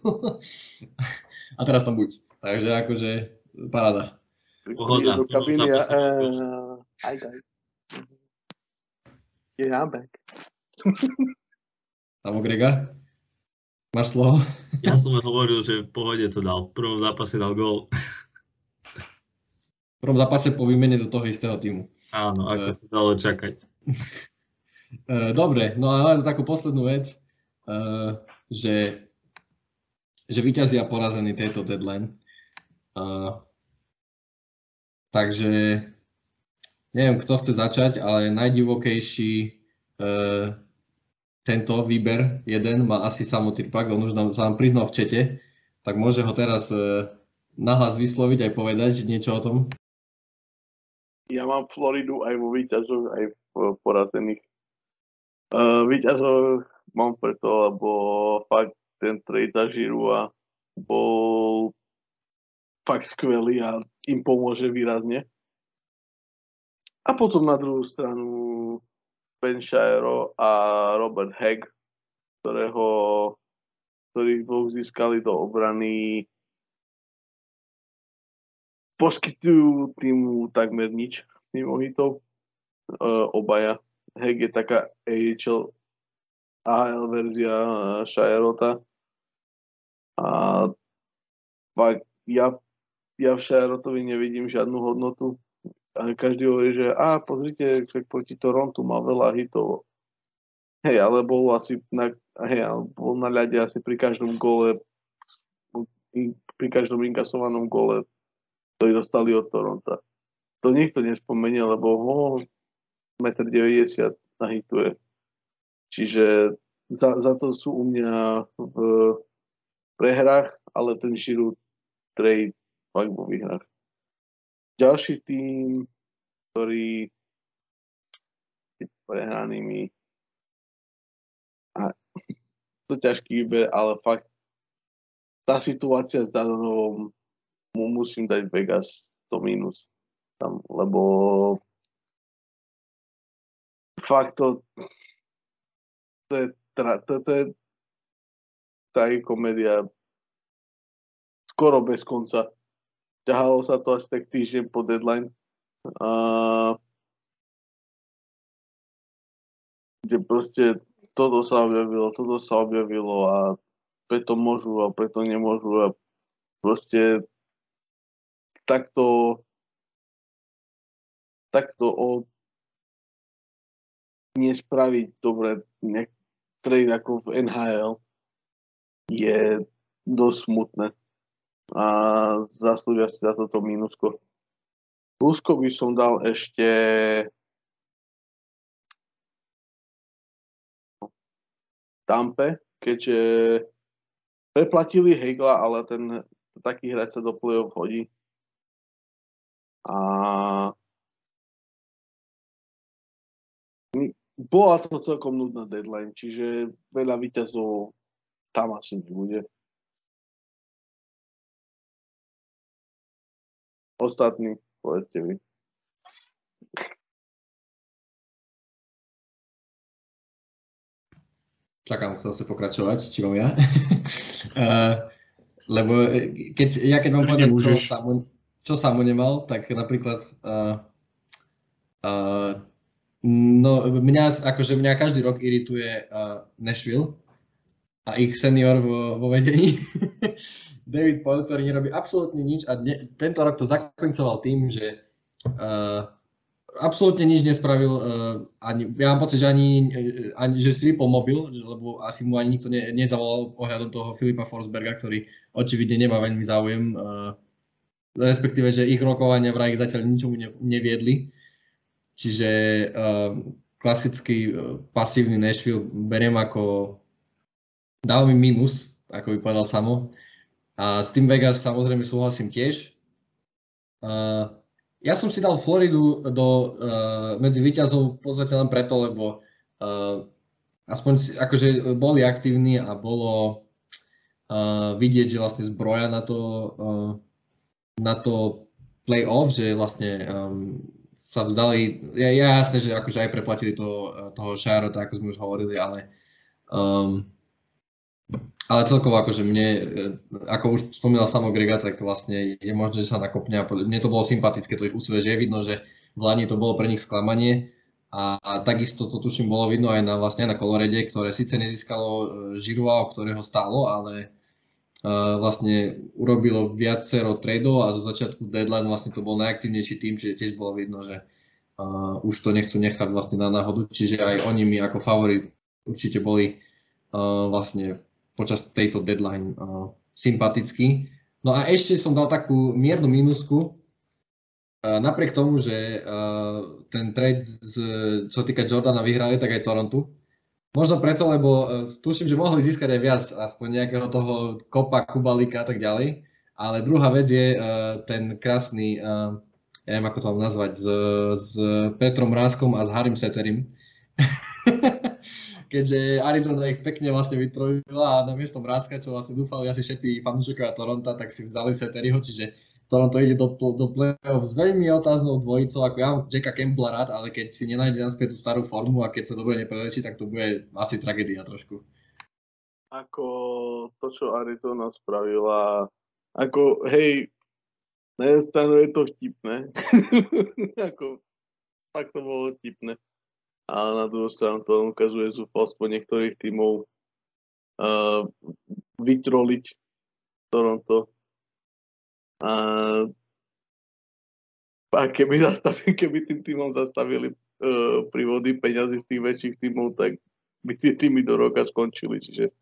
[LAUGHS] a teraz tam buď. Takže akože paráda.
Pohoda.
Do kabíny a, uh, back. [LAUGHS]
Tam Grega? Máš slovo?
Ja som hovoril, že v pohode to dal. V prvom zápase dal gól.
V prvom zápase po výmene do toho istého týmu.
Áno, ako sa dalo čakať. [LAUGHS]
Dobre, no a len takú poslednú vec, že, že vyťazia porazení tejto deadline. Takže neviem, kto chce začať, ale najdivokejší uh, tento výber jeden má asi samotný pak, on už nám, sa nám priznal v čete, tak môže ho teraz uh, nahlas vysloviť aj povedať niečo o tom.
Ja mám Floridu aj vo výťazoch, aj v porazených. Uh, výťazov mám preto, lebo fakt ten trade za Žirua bol fakt skvelý a im pomôže výrazne. A potom na druhú stranu Ben Shiro a Robert Hegg, ktorého, ktorých dvoch získali do obrany poskytujú týmu takmer nič mimo hitov. Uh, obaja. Heg je taká AHL, AHL verzia Shirota. A fakt, ja ja v Šarotovi nevidím žiadnu hodnotu. A každý hovorí, že a pozrite, že proti Torontu má veľa hitov. Hej, ale bol asi na, hej, bol na ľade asi pri každom gole, pri každom inkasovanom gole, ktorý dostali od Toronta. To nikto nespomenie, lebo ho 1,90 m nahituje. Čiže za, za to sú u mňa v prehrách, ale ten Žiru trade fakt vo výhrach. Ďalší tým, ktorý prehranými a to ťažký výber, ale fakt tá situácia s Dadonovom mu musím dať Vegas to minus tam, lebo fakt to to je, tra, to, to je tragikomédia skoro bez konca ťahalo sa to asi tak týždeň po deadline. A, kde proste toto sa objavilo, toto sa objavilo a preto môžu a preto nemôžu a proste takto takto o nespraviť dobre trade ako v NHL je dosť smutné a zaslúžia si za toto mínusko. Plusko by som dal ešte Tampe, keďže preplatili Hegla, ale ten taký hráč sa do play-off hodí. A bola to celkom nudná deadline, čiže veľa výťazov tam asi nebude. Ostatní, povedzte vy.
Čakám, kto chce pokračovať, či mám ja. uh, [LAUGHS] lebo keď, ja keď mám povedať, čo, Samu, čo Samu nemal, tak napríklad uh, uh, no, mňa, akože mňa každý rok irituje uh, Nashville, a ich senior vo, vo vedení. [LAUGHS] David Poyle, ktorý nerobí absolútne nič a dne, tento rok to zakoncoval tým, že uh, absolútne nič nespravil. Uh, ani, ja mám pocit, že ani, ani že si vypol lebo asi mu ani nikto ne, nezavolal ohľadom toho Filipa Forsberga, ktorý očividne nemá veľmi záujem. Uh, respektíve, že ich rokovania vraj zatiaľ ničomu ne, neviedli. Čiže uh, klasický uh, pasívny Nashville beriem ako dal mi minus, ako by povedal Samo. A s tým Vegas samozrejme súhlasím tiež. Uh, ja som si dal Floridu do, uh, medzi výťazov pozrite len preto, lebo uh, aspoň akože boli aktívni a bolo uh, vidieť, že vlastne zbroja na to, uh, na to play-off, že vlastne um, sa vzdali, ja, ja jasné, že akože aj preplatili to, toho Charlotte, ako sme už hovorili, ale um, ale celkovo akože mne, e, ako už spomínal samo Grega, tak vlastne je možné, že sa nakopne mne to bolo sympatické, to ich úsilie, že je vidno, že v Lani to bolo pre nich sklamanie. A, a takisto to tuším bolo vidno aj na, vlastne na kolorede, ktoré síce nezískalo e, Žirua, o ktorého stálo, ale uh, vlastne urobilo viacero tradeov a zo začiatku deadline vlastne to bol najaktívnejší tým, čiže tiež bolo vidno, že uh, už to nechcú nechať vlastne na náhodu, čiže aj oni mi ako favorit určite boli uh, vlastne počas tejto deadline uh, sympatický. No a ešte som dal takú miernu minusku, uh, napriek tomu, že uh, ten trade, z, čo týka Jordana, vyhrali, tak aj Toronto. Možno preto, lebo uh, tuším, že mohli získať aj viac, aspoň nejakého toho kopa, kubalika a tak ďalej. Ale druhá vec je uh, ten krásny, uh, ja neviem ako to mám nazvať, s, s Petrom Ráskom a s Harim Seterim. [LAUGHS] keďže Arizona ich pekne vlastne vytrojila a na miesto Mrázka, čo vlastne dúfali asi všetci fanúšikovia Toronto, tak si vzali Seteriho, čiže Toronto ide do, do play-off s veľmi otáznou dvojicou, ako ja mám Jacka Campbella rád, ale keď si nenájde naspäť tú starú formu a keď sa dobre neprelečí, tak to bude asi tragédia trošku.
Ako to, čo Arizona spravila, ako hej, na jednu je to vtipné, [LAUGHS] ako fakt to bolo vtipné a na druhú stranu to ukazuje zúfalosť po niektorých tímov uh, vytroliť Toronto. A, a keby, zastavili, keby tým tímom zastavili uh, prívody peňazí z tých väčších tímov, tak by tie týmy do roka skončili. Čiže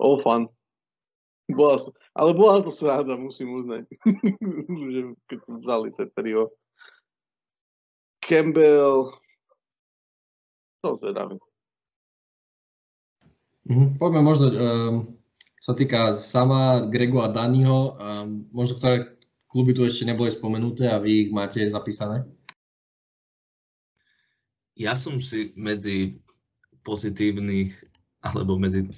all fun. Bola, ale bola to sráda, musím uznať. [LAUGHS] že keď som vzali Seterio Campbell, to zvedavý.
Mm, poďme možno, um, sa týka sama Gregu a Daniho, um, možno ktoré kluby tu ešte neboli spomenuté a vy ich máte zapísané?
Ja som si medzi pozitívnych, alebo medzi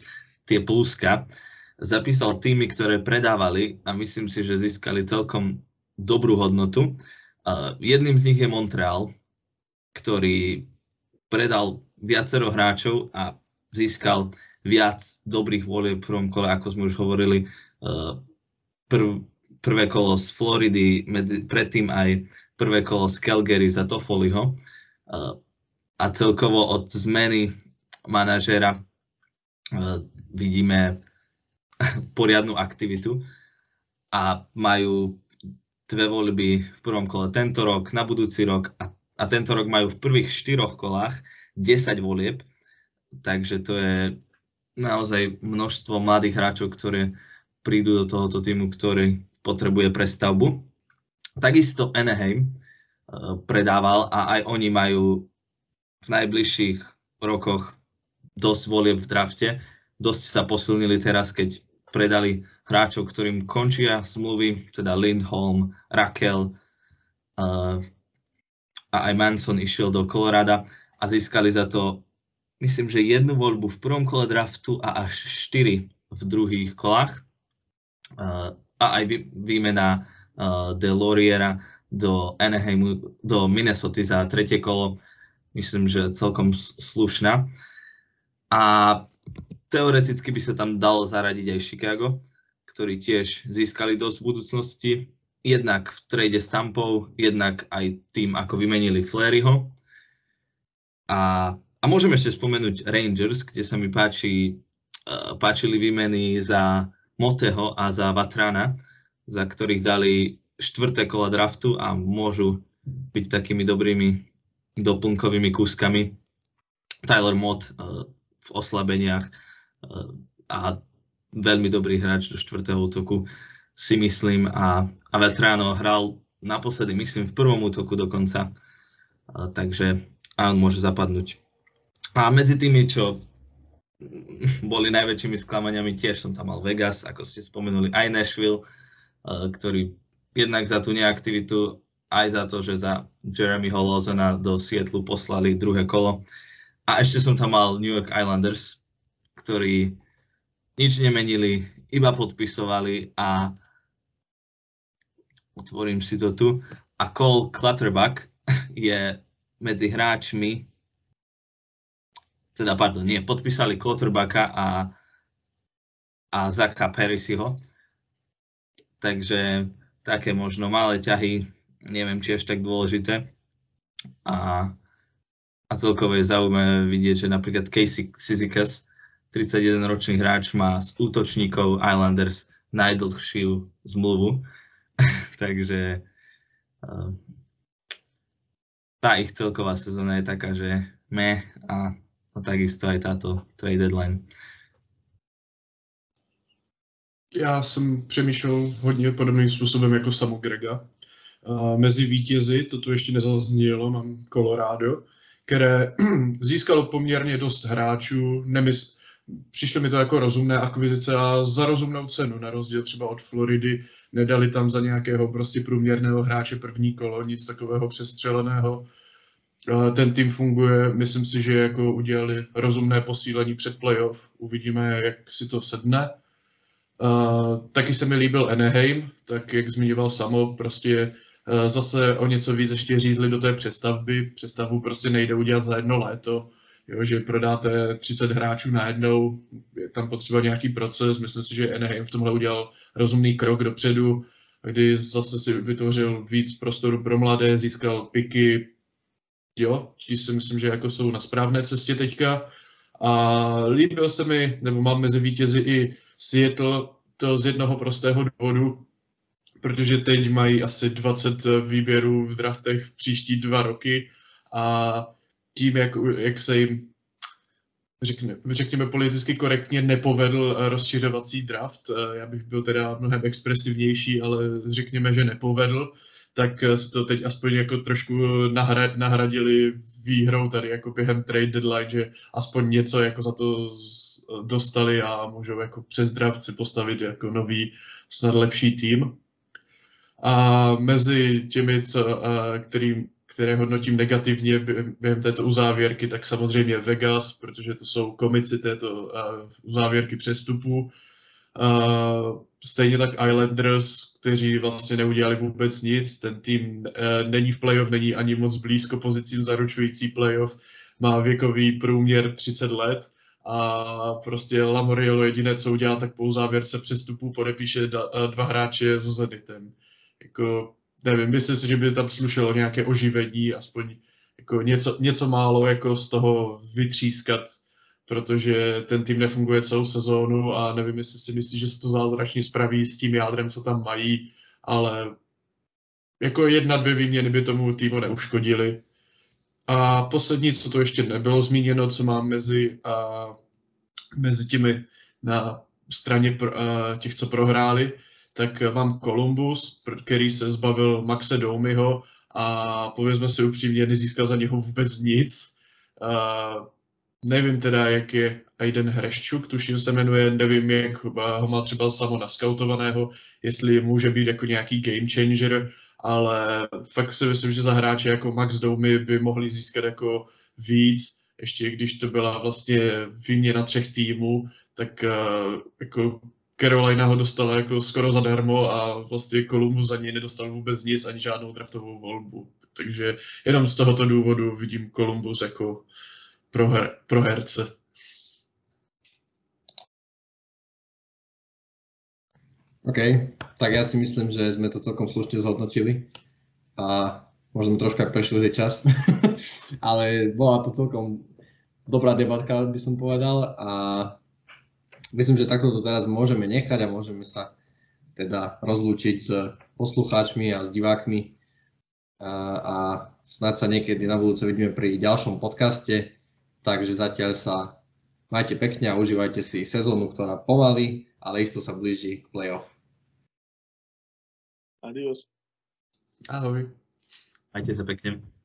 tie pluska, zapísal týmy, ktoré predávali a myslím si, že získali celkom dobrú hodnotu. Jedným z nich je Montreal, ktorý predal viacero hráčov a získal viac dobrých volieb v prvom kole, ako sme už hovorili. Uh, prv, prvé kolo z Floridy, medzi, predtým aj prvé kolo z Calgary za Toffoliho. Uh, a celkovo od zmeny manažéra vidíme [LAUGHS] poriadnu aktivitu a majú dve voľby v prvom kole tento rok, na budúci rok a, a tento rok majú v prvých štyroch kolách 10 volieb, takže to je naozaj množstvo mladých hráčov, ktoré prídu do tohoto týmu, ktorý potrebuje prestavbu. Takisto Anaheim uh, predával a aj oni majú v najbližších rokoch dosť volieb v drafte. Dosť sa posilnili teraz, keď predali hráčov, ktorým končia zmluvy, teda Lindholm, Rakel uh, a aj Manson išiel do Colorada a získali za to, myslím, že jednu voľbu v prvom kole draftu a až štyri v druhých kolách. Uh, a aj výmena uh, Deloriera do Anaheimu, do Minnesota za tretie kolo, myslím, že celkom slušná. A teoreticky by sa tam dalo zaradiť aj Chicago, ktorí tiež získali dosť v budúcnosti. Jednak v trade s Tampou, jednak aj tým, ako vymenili Fleryho. A, a môžem ešte spomenúť Rangers, kde sa mi páči, uh, páčili výmeny za Moteho a za Vatrana, za ktorých dali štvrté kola draftu a môžu byť takými dobrými doplnkovými kúskami. Tyler Mott uh, v oslabeniach uh, a veľmi dobrý hráč do štvrtého útoku si myslím a, a Vetrano hral naposledy myslím v prvom útoku dokonca, uh, takže a on môže zapadnúť. A medzi tými, čo [LAUGHS] boli najväčšími sklamaniami, tiež som tam mal Vegas, ako ste spomenuli, aj Nashville, ktorý jednak za tú neaktivitu, aj za to, že za Jeremy Holozena do Sietlu poslali druhé kolo. A ešte som tam mal New York Islanders, ktorí nič nemenili, iba podpisovali a otvorím si to tu. A Cole Clutterbuck je medzi hráčmi, teda pardon, nie, podpísali Clutterbacka a, a Zaka Perisiho. Takže také možno malé ťahy, neviem, či až tak dôležité. A, a celkovo je zaujímavé vidieť, že napríklad Casey Sizikas, 31-ročný hráč, má z útočníkov Islanders najdlhšiu zmluvu. [LAUGHS] Takže uh, tá ich celková sezóna je taká, že me a, a takisto aj táto trade deadline.
Já jsem přemýšlel hodně podobným způsobem jako Samu Grega. Mezi vítězy, to tu ještě nezaznělo, mám Colorado, které [CLEARS THROAT] získalo poměrně dost hráčů, nemysl, přišlo mi to jako rozumné akvizice a za rozumnou cenu, na rozdíl třeba od Floridy, nedali tam za nějakého prostě průměrného hráče první kolo, nic takového přestřeleného. Ten tým funguje, myslím si, že jako udělali rozumné posílení před playoff. Uvidíme, jak si to sedne. Uh, taky se mi líbil Anaheim, tak jak zmiňoval Samo, prostě uh, zase o něco víc ještě řízli do té přestavby. Přestavbu prostě nejde udělat za jedno léto jo, že prodáte 30 hráčů najednou, je tam potřeba nějaký proces, myslím si, že Anaheim v tomhle udělal rozumný krok dopředu, kdy zase si vytvořil víc prostoru pro mladé, získal piky, jo, ti si myslím, že jako jsou na správné cestě teďka. A líbil se mi, nebo mám mezi vítězi i Seattle, to z jednoho prostého důvodu, protože teď mají asi 20 výběrů v draftech v příští dva roky a tím, jak, jak se jim řekne, řekněme politicky korektně nepovedl rozšiřovací draft, eh, já bych byl teda mnohem expresivnější, ale řekněme, že nepovedl, tak se to teď aspoň jako trošku nahradili výhrou tady jako během trade deadline, že aspoň něco jako za to dostali a můžou jako přes draft si postavit jako nový, snad lepší tým. A mezi těmi, co, eh, kterým, které hodnotím negativně během této uzávěrky, tak samozřejmě Vegas, protože to jsou komici této uzávěrky přestupů. Stejně tak Islanders, kteří vlastně neudělali vůbec nic. Ten tým e, není v playoff, není ani moc blízko pozicím zaručující playoff. Má věkový průměr 30 let a prostě Lamoriello jediné, co udělá, tak po uzávěrce přestupů podepíše dva hráče s Zenitem. Jako nevím, myslím si, že by tam slušelo nějaké oživení, aspoň jako něco, něco málo jako z toho vytřískat, protože ten tým nefunguje celou sezónu a nevím, jestli si myslí, že se to zázračně spraví s tím jádrem, co tam mají, ale jako jedna, dvě výměny by tomu týmu neuškodili. A poslední, co to ještě nebylo zmíněno, co mám mezi, a, mezi těmi na straně pro, a, těch, co prohráli, tak mám Columbus, který se zbavil Maxe Doumyho a povězme si upřímně, nezískal za něho vůbec nic. Uh, nevím teda, jak je Aiden Hreščuk, tuším se jmenuje, nevím, jak ho má třeba samo naskautovaného, jestli může být jako nějaký game changer, ale fakt si myslím, že za hráče jako Max Domy by mohli získat jako víc, ještě když to byla vlastně výměna třech týmů, tak uh, jako Carolina ho dostala jako skoro zadarmo a vlastně Columbus za něj nedostal vůbec nic, ani žádnou draftovou volbu. Takže jenom z tohoto důvodu vidím Columbus jako proher, proherce.
OK, tak ja si myslím, že sme to celkom slušne zhodnotili a možno troška prešli čas, [LAUGHS] ale bola to celkom dobrá debatka, by som povedal. A myslím, že takto to teraz môžeme nechať a môžeme sa teda rozlúčiť s poslucháčmi a s divákmi a, a snad sa niekedy na budúce vidíme pri ďalšom podcaste. Takže zatiaľ sa majte pekne a užívajte si sezónu, ktorá pomaly, ale isto sa blíži k playoff.
Adios.
Ahoj.
Majte sa pekne.